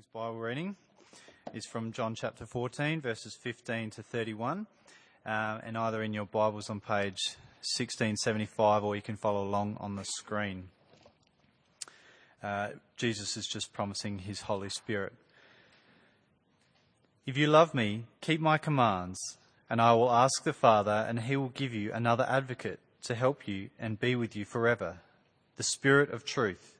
morning's Bible reading is from John chapter 14, verses 15 to 31, uh, and either in your Bibles on page 1675 or you can follow along on the screen. Uh, Jesus is just promising his Holy Spirit. If you love me, keep my commands, and I will ask the Father, and he will give you another advocate to help you and be with you forever, the Spirit of truth.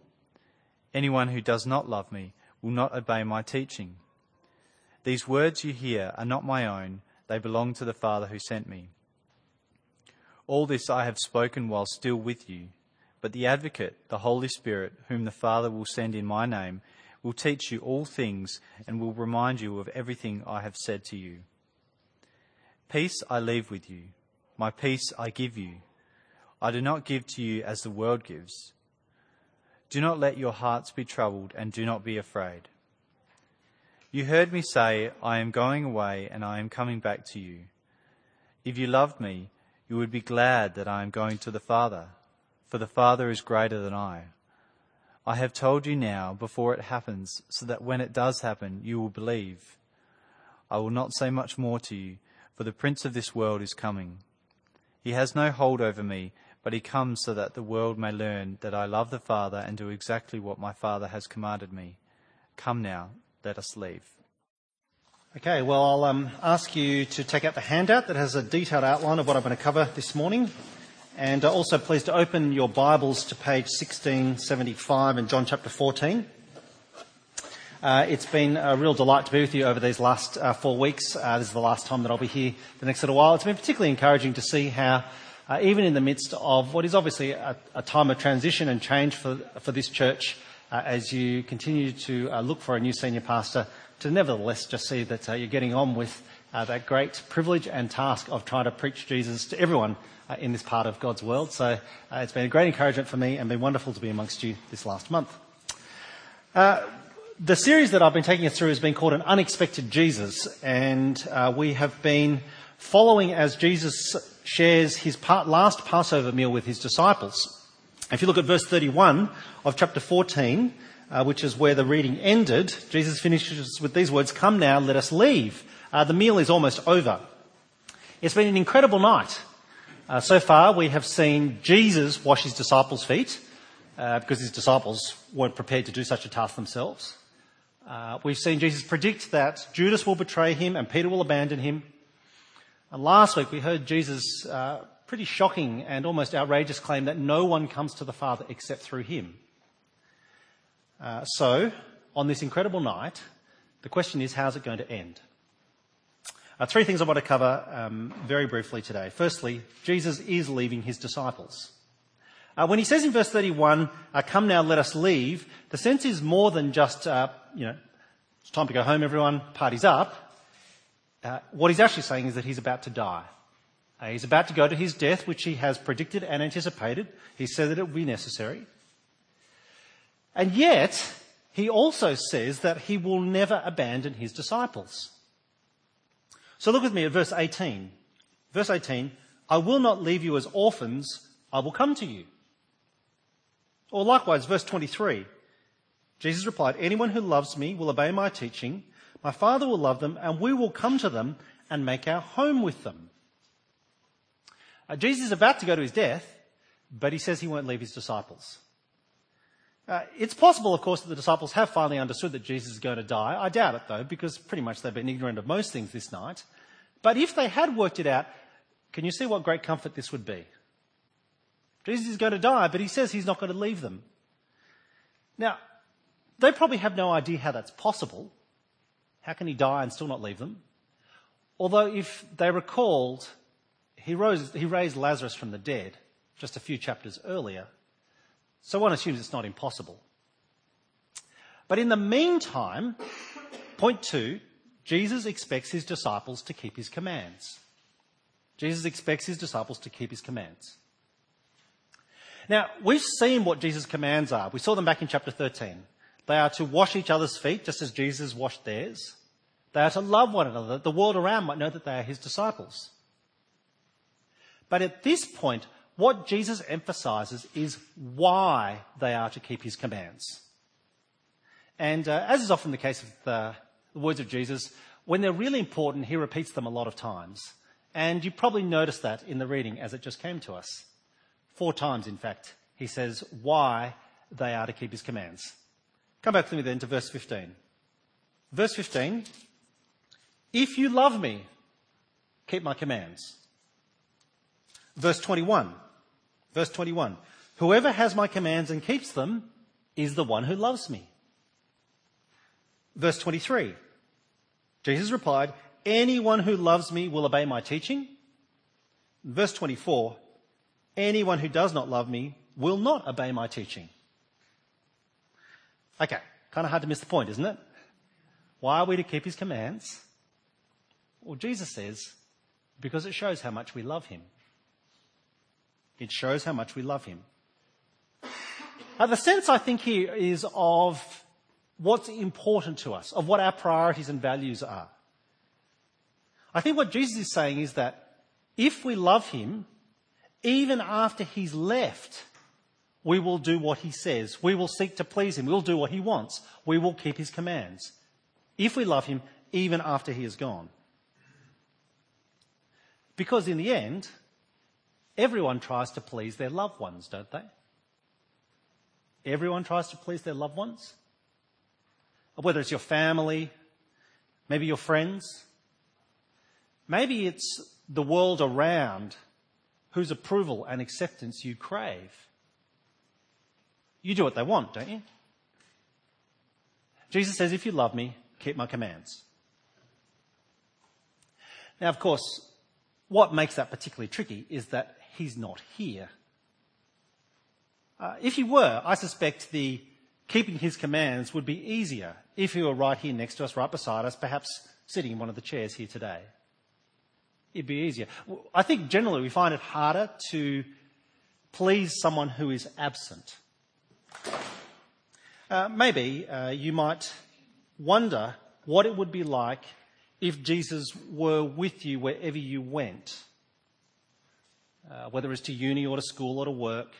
Anyone who does not love me will not obey my teaching. These words you hear are not my own, they belong to the Father who sent me. All this I have spoken while still with you, but the Advocate, the Holy Spirit, whom the Father will send in my name, will teach you all things and will remind you of everything I have said to you. Peace I leave with you, my peace I give you. I do not give to you as the world gives. Do not let your hearts be troubled, and do not be afraid. You heard me say, I am going away, and I am coming back to you. If you loved me, you would be glad that I am going to the Father, for the Father is greater than I. I have told you now before it happens, so that when it does happen, you will believe. I will not say much more to you, for the Prince of this world is coming. He has no hold over me but he comes so that the world may learn that I love the Father and do exactly what my Father has commanded me. Come now, let us leave. Okay, well, I'll um, ask you to take out the handout that has a detailed outline of what I'm going to cover this morning. And uh, also, please to open your Bibles to page 1675 in John chapter 14. Uh, it's been a real delight to be with you over these last uh, four weeks. Uh, this is the last time that I'll be here the next little while. It's been particularly encouraging to see how even in the midst of what is obviously a, time of transition and change for, for this church, uh, as you continue to uh, look for a new senior pastor, to nevertheless just see that uh, you're getting on with uh, that great privilege and task of trying to preach Jesus to everyone uh, in this part of God's world. So it's been a great encouragement for me and been wonderful to be amongst you this last month. the series that I've been taking us through has been called An Unexpected Jesus, and we have been following as Jesus shares his last Passover meal with his disciples. If you look at verse 31 of chapter 14, uh, which is where the reading ended, Jesus finishes with these words, Come now, let us leave. Uh, the meal is almost over. It's been an incredible night. Uh, so far, we have seen Jesus wash his disciples' feet uh, because his disciples weren't prepared to do such a task themselves. Uh, we've seen Jesus predict that Judas will betray him and Peter will abandon him. And last week we heard Jesus' uh, pretty shocking and almost outrageous claim that no one comes to the Father except through him. Uh, so, on this incredible night, the question is how's it going to end? Uh, three things I want to cover um, very briefly today. Firstly, Jesus is leaving his disciples. Uh, when he says in verse 31, uh, come now, let us leave, the sense is more than just, uh, you know, it's time to go home, everyone, party's up. Uh, what he's actually saying is that he's about to die. Uh, he's about to go to his death, which he has predicted and anticipated. He said that it would be necessary. And yet, he also says that he will never abandon his disciples. So look with me at verse 18. Verse 18, I will not leave you as orphans, I will come to you. Or likewise, verse 23, Jesus replied, Anyone who loves me will obey my teaching. My Father will love them, and we will come to them and make our home with them. Uh, Jesus is about to go to his death, but he says he won't leave his disciples. Uh, it's possible, of course, that the disciples have finally understood that Jesus is going to die. I doubt it, though, because pretty much they've been ignorant of most things this night. But if they had worked it out, can you see what great comfort this would be? Jesus is going to die, but he says he's not going to leave them. Now, they probably have no idea how that's possible. How can he die and still not leave them? Although, if they recalled, he, rose, he raised Lazarus from the dead just a few chapters earlier. So one assumes it's not impossible. But in the meantime, point two, Jesus expects his disciples to keep his commands. Jesus expects his disciples to keep his commands. Now, we've seen what Jesus' commands are. We saw them back in chapter 13. They are to wash each other's feet just as Jesus washed theirs. They are to love one another, that the world around might know that they are his disciples. But at this point, what Jesus emphasizes is why they are to keep his commands. And uh, as is often the case with the, the words of Jesus, when they're really important, he repeats them a lot of times. And you probably noticed that in the reading as it just came to us. Four times, in fact, he says why they are to keep his commands. Come back to me then to verse 15. Verse 15 If you love me, keep my commands. Verse 21. Verse 21. Whoever has my commands and keeps them is the one who loves me. Verse 23. Jesus replied, Anyone who loves me will obey my teaching. Verse 24. Anyone who does not love me will not obey my teaching. Okay, kind of hard to miss the point, isn't it? Why are we to keep his commands? Well, Jesus says, because it shows how much we love him. It shows how much we love him. Now, the sense I think here is of what's important to us, of what our priorities and values are. I think what Jesus is saying is that if we love him, even after he's left, we will do what he says. We will seek to please him. We'll do what he wants. We will keep his commands. If we love him, even after he is gone. Because in the end, everyone tries to please their loved ones, don't they? Everyone tries to please their loved ones. Whether it's your family, maybe your friends, maybe it's the world around whose approval and acceptance you crave. You do what they want, don't you? Jesus says, If you love me, keep my commands. Now, of course, what makes that particularly tricky is that he's not here. Uh, if he were, I suspect the keeping his commands would be easier if he were right here next to us, right beside us, perhaps sitting in one of the chairs here today it'd be easier. I think generally we find it harder to please someone who is absent. Uh, maybe uh, you might wonder what it would be like if Jesus were with you wherever you went, uh, whether it's to uni or to school or to work,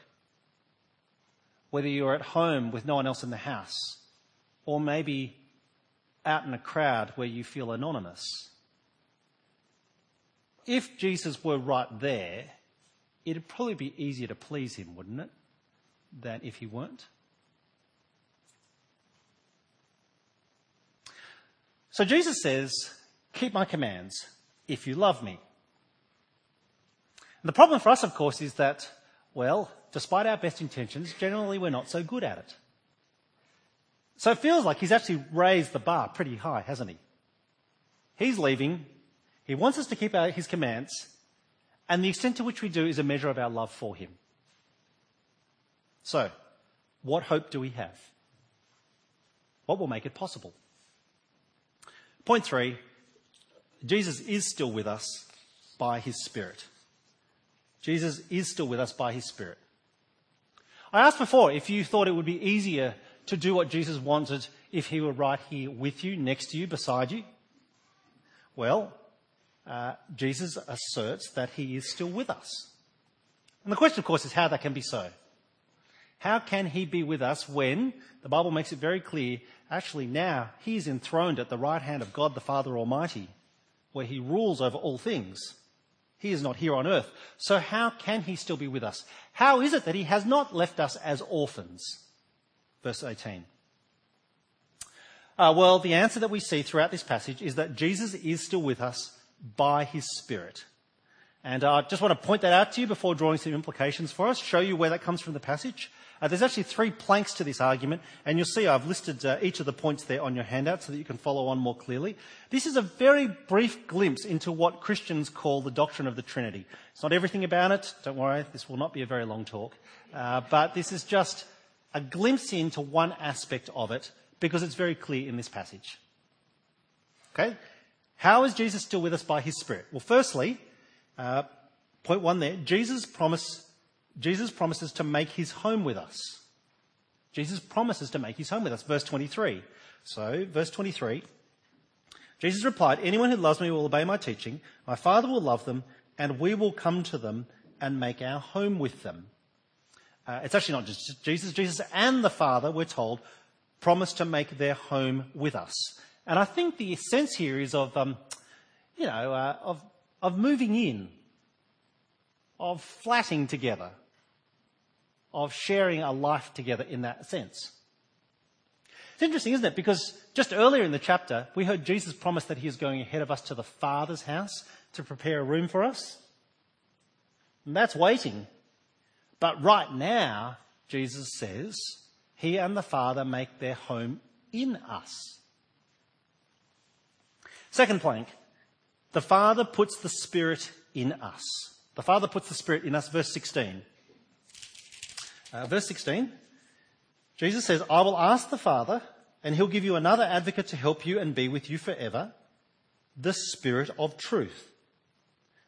whether you're at home with no one else in the house, or maybe out in a crowd where you feel anonymous if Jesus were right there, it'd probably be easier to please him, wouldn't it? Than if he weren't. So Jesus says, Keep my commands if you love me. And the problem for us, of course, is that, well, despite our best intentions, generally we're not so good at it. So it feels like he's actually raised the bar pretty high, hasn't he? He's leaving, he wants us to keep his commands, and the extent to which we do is a measure of our love for him. So, what hope do we have? What will make it possible? Point three Jesus is still with us by his Spirit. Jesus is still with us by his Spirit. I asked before if you thought it would be easier to do what Jesus wanted if he were right here with you, next to you, beside you. Well, uh, Jesus asserts that he is still with us. And the question, of course, is how that can be so. How can he be with us when, the Bible makes it very clear, actually now he is enthroned at the right hand of God the Father Almighty, where he rules over all things. He is not here on earth. So how can he still be with us? How is it that he has not left us as orphans? Verse 18. Uh, well, the answer that we see throughout this passage is that Jesus is still with us by his Spirit. And I uh, just want to point that out to you before drawing some implications for us, show you where that comes from the passage. Uh, there's actually three planks to this argument, and you'll see I've listed uh, each of the points there on your handout so that you can follow on more clearly. This is a very brief glimpse into what Christians call the doctrine of the Trinity. It's not everything about it, don't worry, this will not be a very long talk, uh, but this is just a glimpse into one aspect of it because it's very clear in this passage. Okay? How is Jesus still with us by his Spirit? Well, firstly, uh, point one there, Jesus promise, Jesus promises to make his home with us. Jesus promises to make his home with us. Verse 23. So, verse 23. Jesus replied, Anyone who loves me will obey my teaching. My Father will love them, and we will come to them and make our home with them. Uh, it's actually not just Jesus. Jesus and the Father, we're told, promise to make their home with us. And I think the sense here is of, um, you know, uh, of, of moving in, of flatting together, of sharing a life together in that sense. It's interesting, isn't it? Because just earlier in the chapter, we heard Jesus promise that he is going ahead of us to the Father's house to prepare a room for us. And that's waiting. But right now, Jesus says, he and the Father make their home in us. Second plank, the Father puts the Spirit in us. The Father puts the Spirit in us, verse 16. Uh, verse 16, Jesus says, I will ask the Father, and he'll give you another advocate to help you and be with you forever, the Spirit of truth.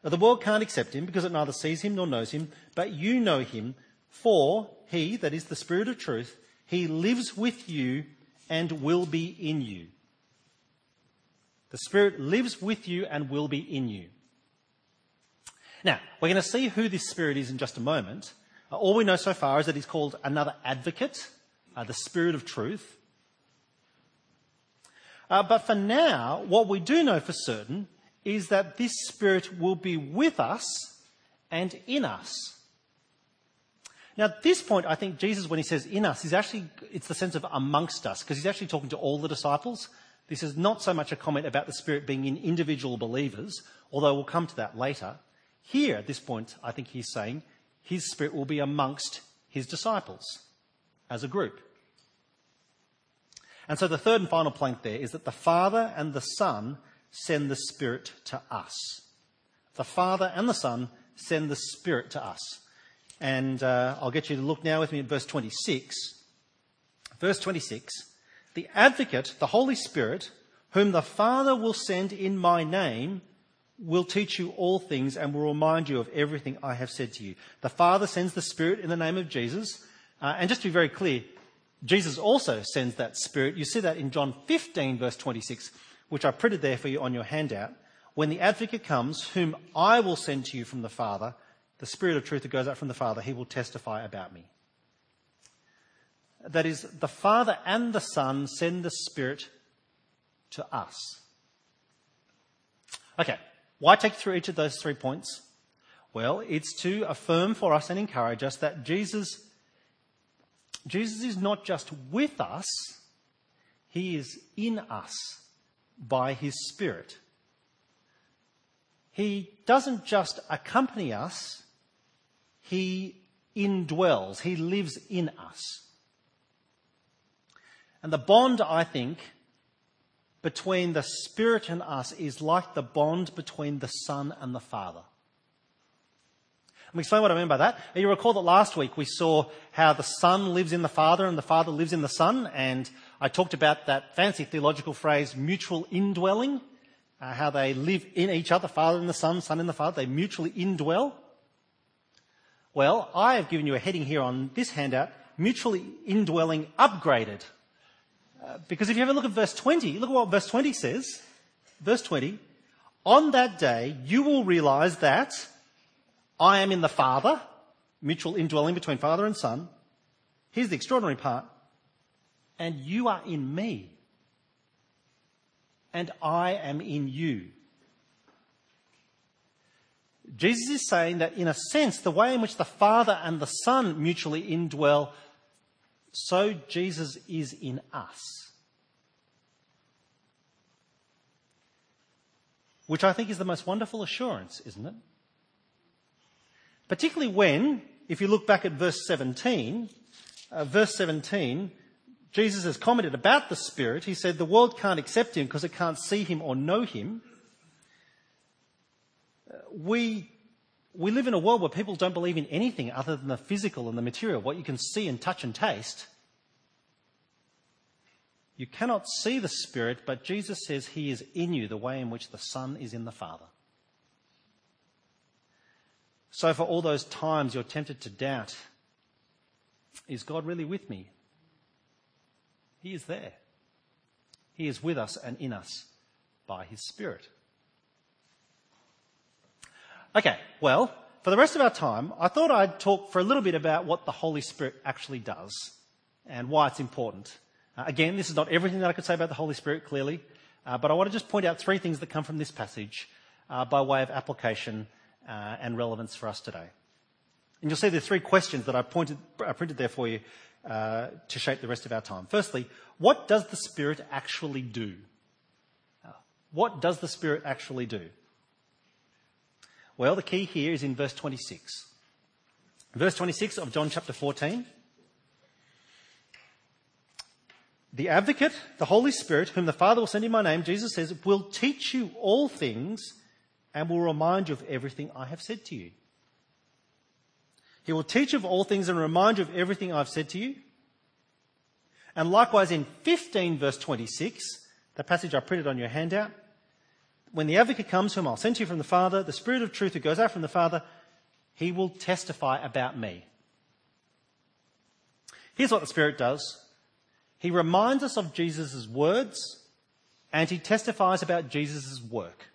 Now, the world can't accept him because it neither sees him nor knows him, but you know him, for he, that is the Spirit of truth, he lives with you and will be in you. The Spirit lives with you and will be in you. Now, we're going to see who this Spirit is in just a moment. All we know so far is that he's called another advocate, uh, the Spirit of truth. Uh, but for now, what we do know for certain is that this Spirit will be with us and in us. Now, at this point, I think Jesus, when he says in us, is actually, it's the sense of amongst us, because he's actually talking to all the disciples. This is not so much a comment about the Spirit being in individual believers, although we'll come to that later. Here, at this point, I think he's saying his Spirit will be amongst his disciples as a group. And so the third and final plank there is that the Father and the Son send the Spirit to us. The Father and the Son send the Spirit to us. And uh, I'll get you to look now with me at verse 26. Verse 26 The advocate, the Holy Spirit, whom the Father will send in my name, will teach you all things and will remind you of everything I have said to you. The Father sends the Spirit in the name of Jesus. Uh, and just to be very clear, Jesus also sends that Spirit. You see that in John 15, verse 26, which I printed there for you on your handout. When the advocate comes, whom I will send to you from the Father, the Spirit of truth that goes out from the Father, he will testify about me. That is, the Father and the Son send the Spirit to us. Okay, why take through each of those three points? Well, it's to affirm for us and encourage us that Jesus, Jesus is not just with us, he is in us by his Spirit. He doesn't just accompany us, he indwells, He lives in us. And the bond, I think, between the Spirit and us is like the bond between the Son and the Father. Let me explain what I mean by that. You recall that last week we saw how the Son lives in the Father and the Father lives in the Son, and I talked about that fancy theological phrase, mutual indwelling, uh, how they live in each other, Father and the Son, Son and the Father, they mutually indwell. Well, I have given you a heading here on this handout, mutually indwelling upgraded. Uh, because if you have a look at verse 20, look at what verse 20 says. Verse 20, on that day you will realize that I am in the Father, mutual indwelling between Father and Son. Here's the extraordinary part. And you are in me. And I am in you. Jesus is saying that, in a sense, the way in which the Father and the Son mutually indwell so Jesus is in us. Which I think is the most wonderful assurance, isn't it? Particularly when, if you look back at verse 17, uh, verse 17, Jesus has commented about the Spirit. He said the world can't accept him because it can't see him or know him. Uh, we, we live in a world where people don't believe in anything other than the physical and the material, what you can see and touch and taste. You cannot see the Spirit, but Jesus says He is in you the way in which the Son is in the Father. So, for all those times you're tempted to doubt, is God really with me? He is there. He is with us and in us by His Spirit. Okay, well, for the rest of our time, I thought I'd talk for a little bit about what the Holy Spirit actually does and why it's important. Uh, again, this is not everything that I could say about the Holy Spirit, clearly, uh, but I want to just point out three things that come from this passage uh, by way of application uh, and relevance for us today. And you'll see the three questions that I pointed, I printed there for you uh, to shape the rest of our time. Firstly, what does the Spirit actually do? Uh, what does the Spirit actually do? Well, the key here is in verse 26. Verse 26 of John chapter 14. The advocate, the Holy Spirit, whom the Father will send in my name, Jesus says, will teach you all things and will remind you of everything I have said to you. He will teach you of all things and remind you of everything I've said to you. And likewise in 15 verse 26, the passage I printed on your handout, when the advocate comes, whom I'll send to you from the Father, the Spirit of truth who goes out from the Father, he will testify about me. Here's what the Spirit does. He reminds us of Jesus' words and he testifies about Jesus' work.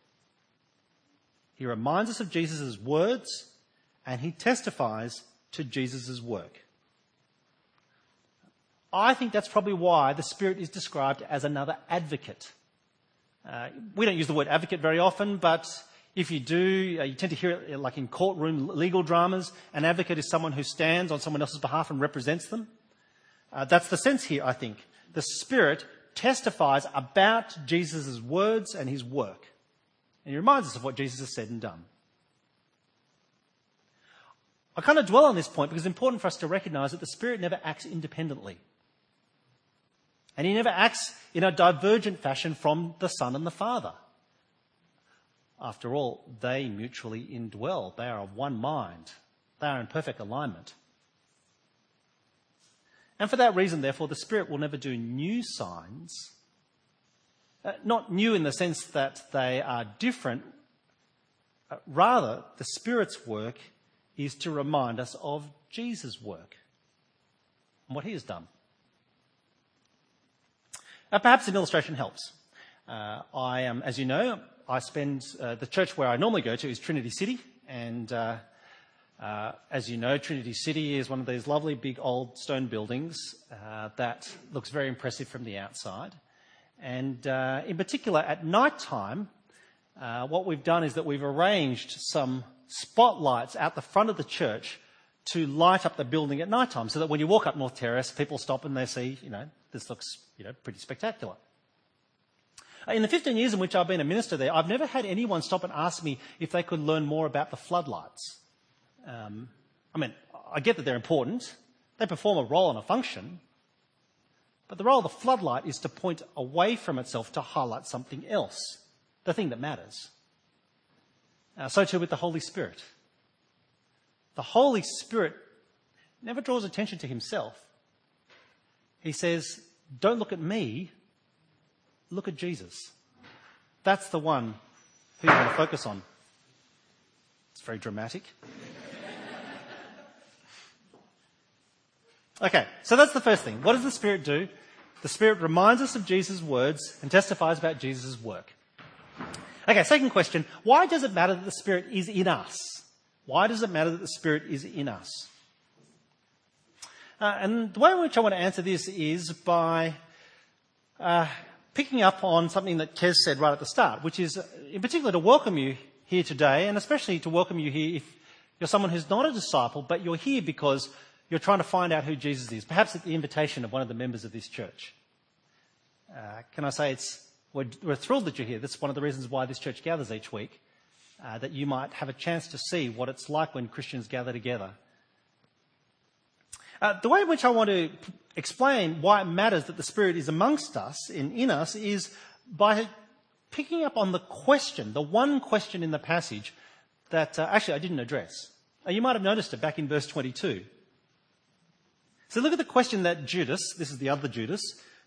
He reminds us of Jesus' words and he testifies to Jesus' work. I think that's probably why the Spirit is described as another advocate. Uh, we don't use the word advocate very often, but if you do, uh, you tend to hear it like in courtroom legal dramas. An advocate is someone who stands on someone else's behalf and represents them. Uh, that's the sense here, I think. The Spirit testifies about Jesus' words and his work. And he reminds us of what Jesus has said and done. I kind of dwell on this point because it's important for us to recognize that the Spirit never acts independently. And he never acts in a divergent fashion from the Son and the Father. After all, they mutually indwell. They are of one mind. They are in perfect alignment. And for that reason, therefore, the Spirit will never do new signs uh, not new in the sense that they are different. Uh, rather, the Spirit's work is to remind us of Jesus' work and what he has done. Uh, perhaps an illustration helps. Uh, I am, as you know, I spend uh, the church where I normally go to is Trinity City, and as you know, Trinity City is one of these lovely big old stone buildings that looks very impressive from the outside. And in particular, at night time, what we've done is that we've arranged some spotlights out the front of the church to light up the building at night time so that when you walk up North Terrace, people stop and they see, you know, this looks, you know, pretty spectacular. Uh, in the 15 years in which I've been a minister there, I've never had anyone stop and ask me if they could learn more about the floodlights. Um, I mean, I get that they're important. They perform a role and a function. But the role of the floodlight is to point away from itself to highlight something else, the thing that matters. Uh, so too with the Holy Spirit. The Holy Spirit never draws attention to himself. He says, Don't look at me, look at Jesus. That's the one who you want to focus on. It's very dramatic. Okay, so that's the first thing. What does the Spirit do? The Spirit reminds us of Jesus' words and testifies about Jesus' work. Okay, second question. Why does it matter that the Spirit is in us? Why does it matter that the Spirit is in us? Uh, and the way in which I want to answer this is by uh, picking up on something that Kez said right at the start, which is, uh, in particular, to welcome you here today, and especially to welcome you here if you're someone who's not a disciple, but you're here because you're trying to find out who Jesus is, perhaps at the invitation of one of the members of this church. Uh, can I say it's, we're, we're, thrilled that you're here. That's one of the reasons why this church gathers each week, uh, that you might have a chance to see what it's like when Christians gather together. Uh, the way in which I want to explain why it matters that the Spirit is amongst us, in, in us, is by picking up on the question, the one question in the passage that uh, actually I didn't address. Uh, you might have noticed it back in verse 22. So look at the question that Judas, this is the other Judas,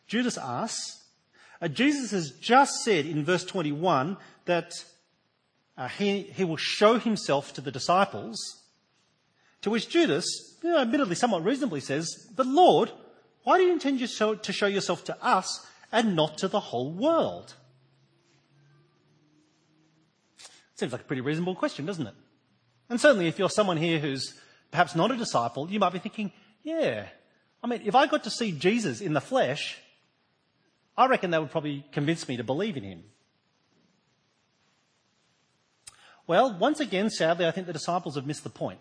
Judas asks. Uh, Jesus has just said in verse 21 that uh, he, he will show himself to the disciples, to which Judas, you know, admittedly somewhat reasonably says, But Lord, why do you intend to show, to show yourself to us and not to the whole world? Seems like a pretty reasonable question, doesn't it? And certainly if you're someone here who's perhaps not a disciple, you might be thinking, yeah, I mean, if I got to see Jesus in the flesh, I reckon that would probably convince me to believe in him. Well, once again, sadly, I think the disciples have missed the point.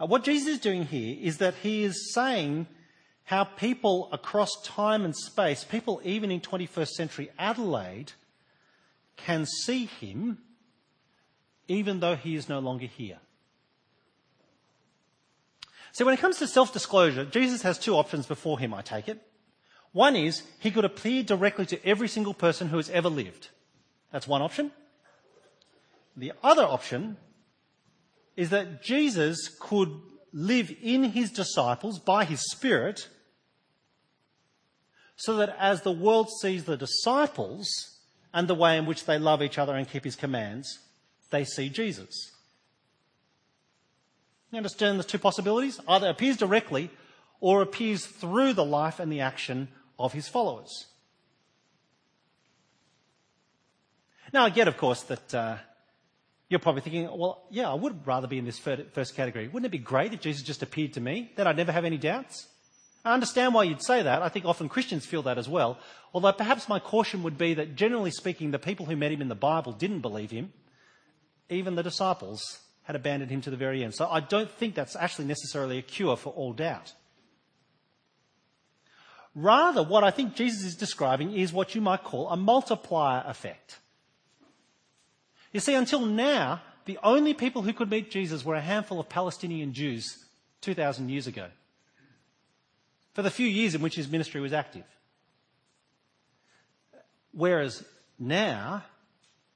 Uh, what Jesus is doing here is that he is saying how people across time and space, people even in 21st century Adelaide, can see him even though he is no longer here. So when it comes to self-disclosure, Jesus has two options before him, I take it. One is he could appear directly to every single person who has ever lived. That's one option. The other option is that Jesus could live in his disciples by his Spirit so that as the world sees the disciples and the way in which they love each other and keep his commands, they see Jesus. You understand the two possibilities? Either appears directly or appears through the life and the action of his followers. Now, I get, of course, that uh, you're probably thinking, well, yeah, I would rather be in this first category. Wouldn't it be great if Jesus just appeared to me? Then I'd never have any doubts. I understand why you'd say that. I think often Christians feel that as well. Although perhaps my caution would be that generally speaking, the people who met him in the Bible didn't believe him. Even the disciples had abandoned him to the very end. So I don't think that's actually necessarily a cure for all doubt. Rather, what I think Jesus is describing is what you might call a multiplier effect. You see, until now, the only people who could meet Jesus were a handful of Palestinian Jews 2,000 years ago, for the few years in which his ministry was active. Whereas now,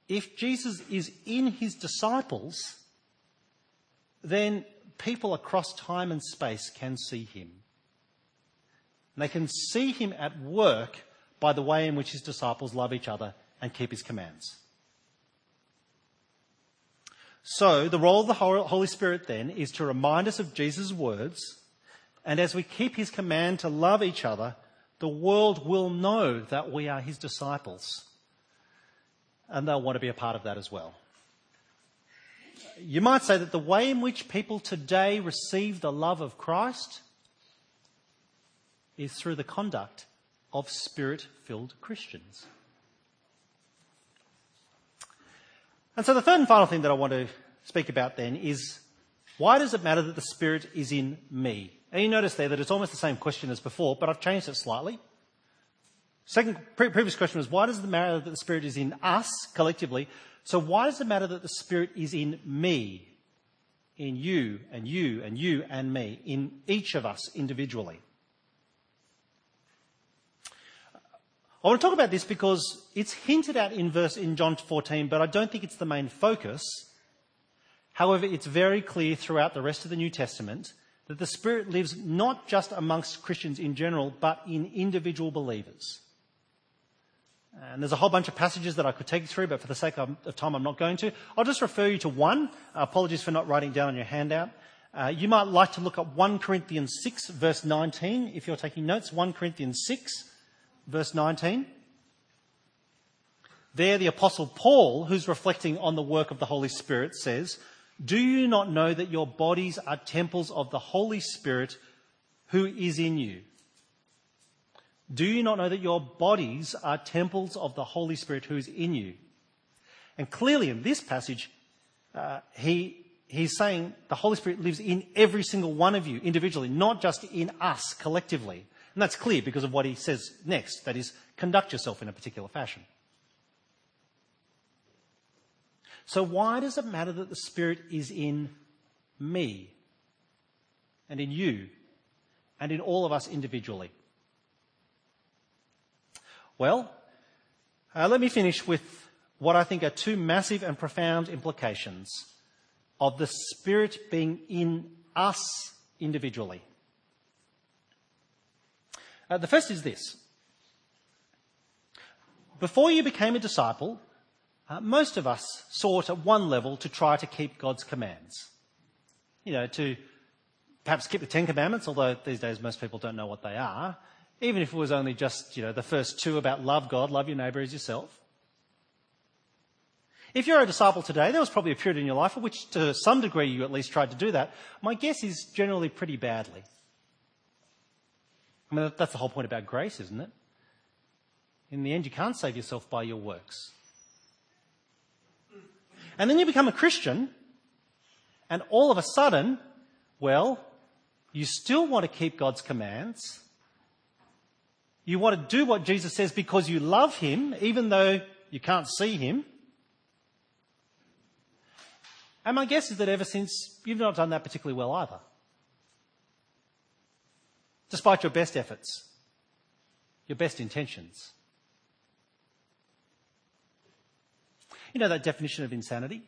if Jesus is in his disciples, then people across time and space can see him. And they can see him at work by the way in which his disciples love each other and keep his commands. So, the role of the Holy Spirit then is to remind us of Jesus' words, and as we keep his command to love each other, the world will know that we are his disciples. And they'll want to be a part of that as well. You might say that the way in which people today receive the love of Christ is through the conduct of spirit filled Christians. And so the third and final thing that I want to speak about then is why does it matter that the Spirit is in me? And you notice there that it's almost the same question as before, but I've changed it slightly. Second, pre- previous question was why does it matter that the Spirit is in us collectively? So why does it matter that the Spirit is in me, in you and you and you and me, in each of us individually? I want to talk about this because it's hinted at in verse in John 14, but I don't think it's the main focus. However, it's very clear throughout the rest of the New Testament that the Spirit lives not just amongst Christians in general, but in individual believers. And there's a whole bunch of passages that I could take you through, but for the sake of time, I'm not going to. I'll just refer you to one. Apologies for not writing down on your handout. Uh, you might like to look at 1 Corinthians 6, verse 19, if you're taking notes. 1 Corinthians 6, verse 19. There, the Apostle Paul, who's reflecting on the work of the Holy Spirit, says, Do you not know that your bodies are temples of the Holy Spirit who is in you? Do you not know that your bodies are temples of the Holy Spirit who is in you? And clearly in this passage, uh, he he's saying the Holy Spirit lives in every single one of you individually, not just in us collectively. And that's clear because of what he says next that is, conduct yourself in a particular fashion. So, why does it matter that the Spirit is in me and in you and in all of us individually? Well, uh, let me finish with what I think are two massive and profound implications of the Spirit being in us individually. Uh, the first is this. Before you became a disciple, uh, most of us sought at one level to try to keep God's commands. You know, to perhaps keep the Ten Commandments, although these days most people don't know what they are, even if it was only just, you know, the first two about love God, love your neighbour as yourself. If you're a disciple today, there was probably a period in your life in which to some degree you at least tried to do that. My guess is generally pretty badly. I mean, that's the whole point about grace, isn't it? In the end, you can't save yourself by your works. And then you become a Christian, and all of a sudden, well, you still want to keep God's commands. You want to do what Jesus says because you love Him, even though you can't see Him. And my guess is that ever since, you've not done that particularly well either. Despite your best efforts, your best intentions. You know that definition of insanity?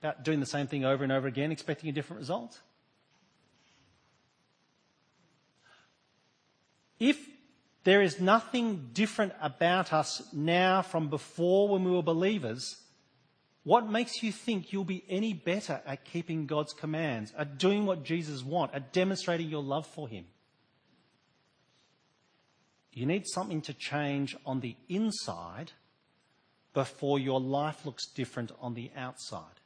About doing the same thing over and over again, expecting a different result? If there is nothing different about us now from before when we were believers, what makes you think you'll be any better at keeping God's commands, at doing what Jesus wants, at demonstrating your love for Him? You need something to change on the inside before your life looks different on the outside.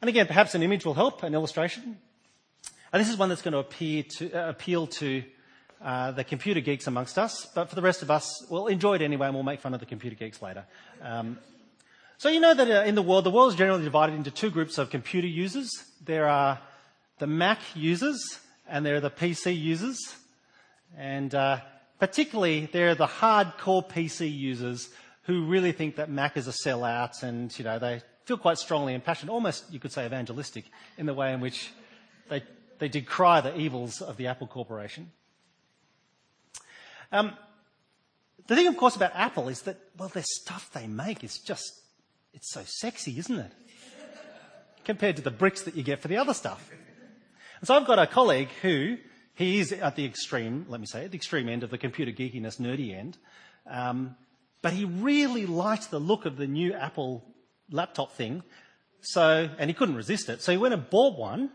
And again, perhaps an image will help, an illustration. And this is one that's going to, to uh, appeal to uh, the computer geeks amongst us, but for the rest of us, we'll enjoy it anyway and we'll make fun of the computer geeks later. Um, so you know that uh, in the world, the world is generally divided into two groups of computer users. There are the Mac users and there are the PC users. And uh, particularly, there are the hardcore PC users who really think that Mac is a sellout and, you know, they feel quite strongly and passionate, almost, you could say, evangelistic in the way in which they, they decry the evils of the Apple Corporation. Um, the thing, of course, about Apple is that, well, the stuff they make is just, it's so sexy, isn't it? Compared to the bricks that you get for the other stuff. And so I've got a colleague who, he is at the extreme, let me say, at the extreme end of the computer geekiness, nerdy end. Um, but he really liked the look of the new Apple laptop thing. So, and he couldn't resist it. So he went and bought one.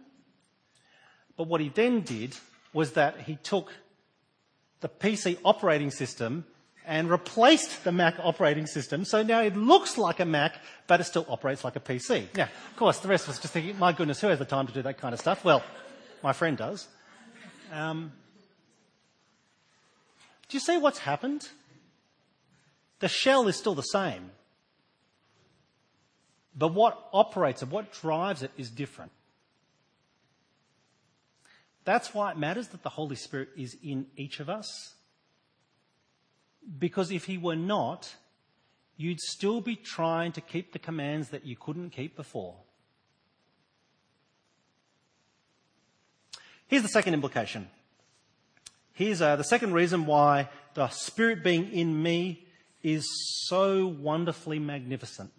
But what he then did was that he took the PC operating system and replaced the Mac operating system. So now it looks like a Mac, but it still operates like a PC. Now, of course, the rest of us just thinking, my goodness, who has the time to do that kind of stuff? Well, my friend does. Um, do you see what's happened? The shell is still the same. But what operates it, what drives it, is different. That's why it matters that the Holy Spirit is in each of us. Because if He were not, you'd still be trying to keep the commands that you couldn't keep before. Here's the second implication. Here's uh, the second reason why the Spirit being in me is so wonderfully magnificent.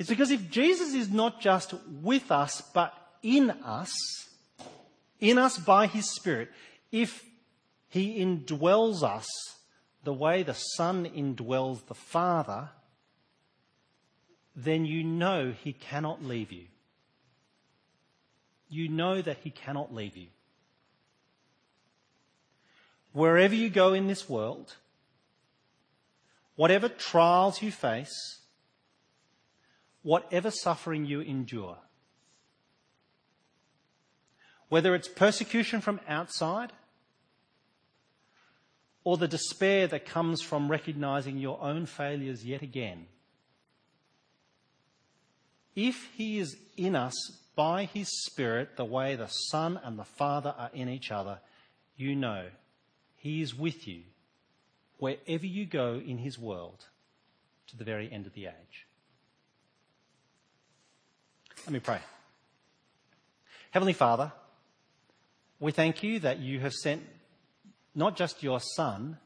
It's because if Jesus is not just with us, but in us, in us by his Spirit, if he indwells us the way the Son indwells the Father, then you know he cannot leave you. You know that he cannot leave you. Wherever you go in this world, whatever trials you face, whatever suffering you endure. Whether it's persecution from outside or the despair that comes from recognizing your own failures yet again. If He is in us by His Spirit, the way the Son and the Father are in each other, you know He is with you wherever you go in His world to the very end of the age. Let me pray. Heavenly Father, we thank you that you have sent not just your Son,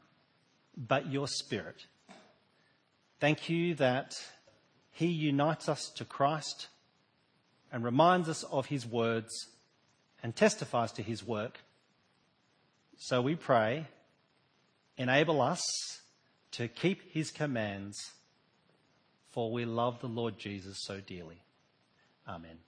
but your Spirit. Thank you that He unites us to Christ and reminds us of His words and testifies to His work. So we pray, enable us to keep His commands, for we love the Lord Jesus so dearly. Amen.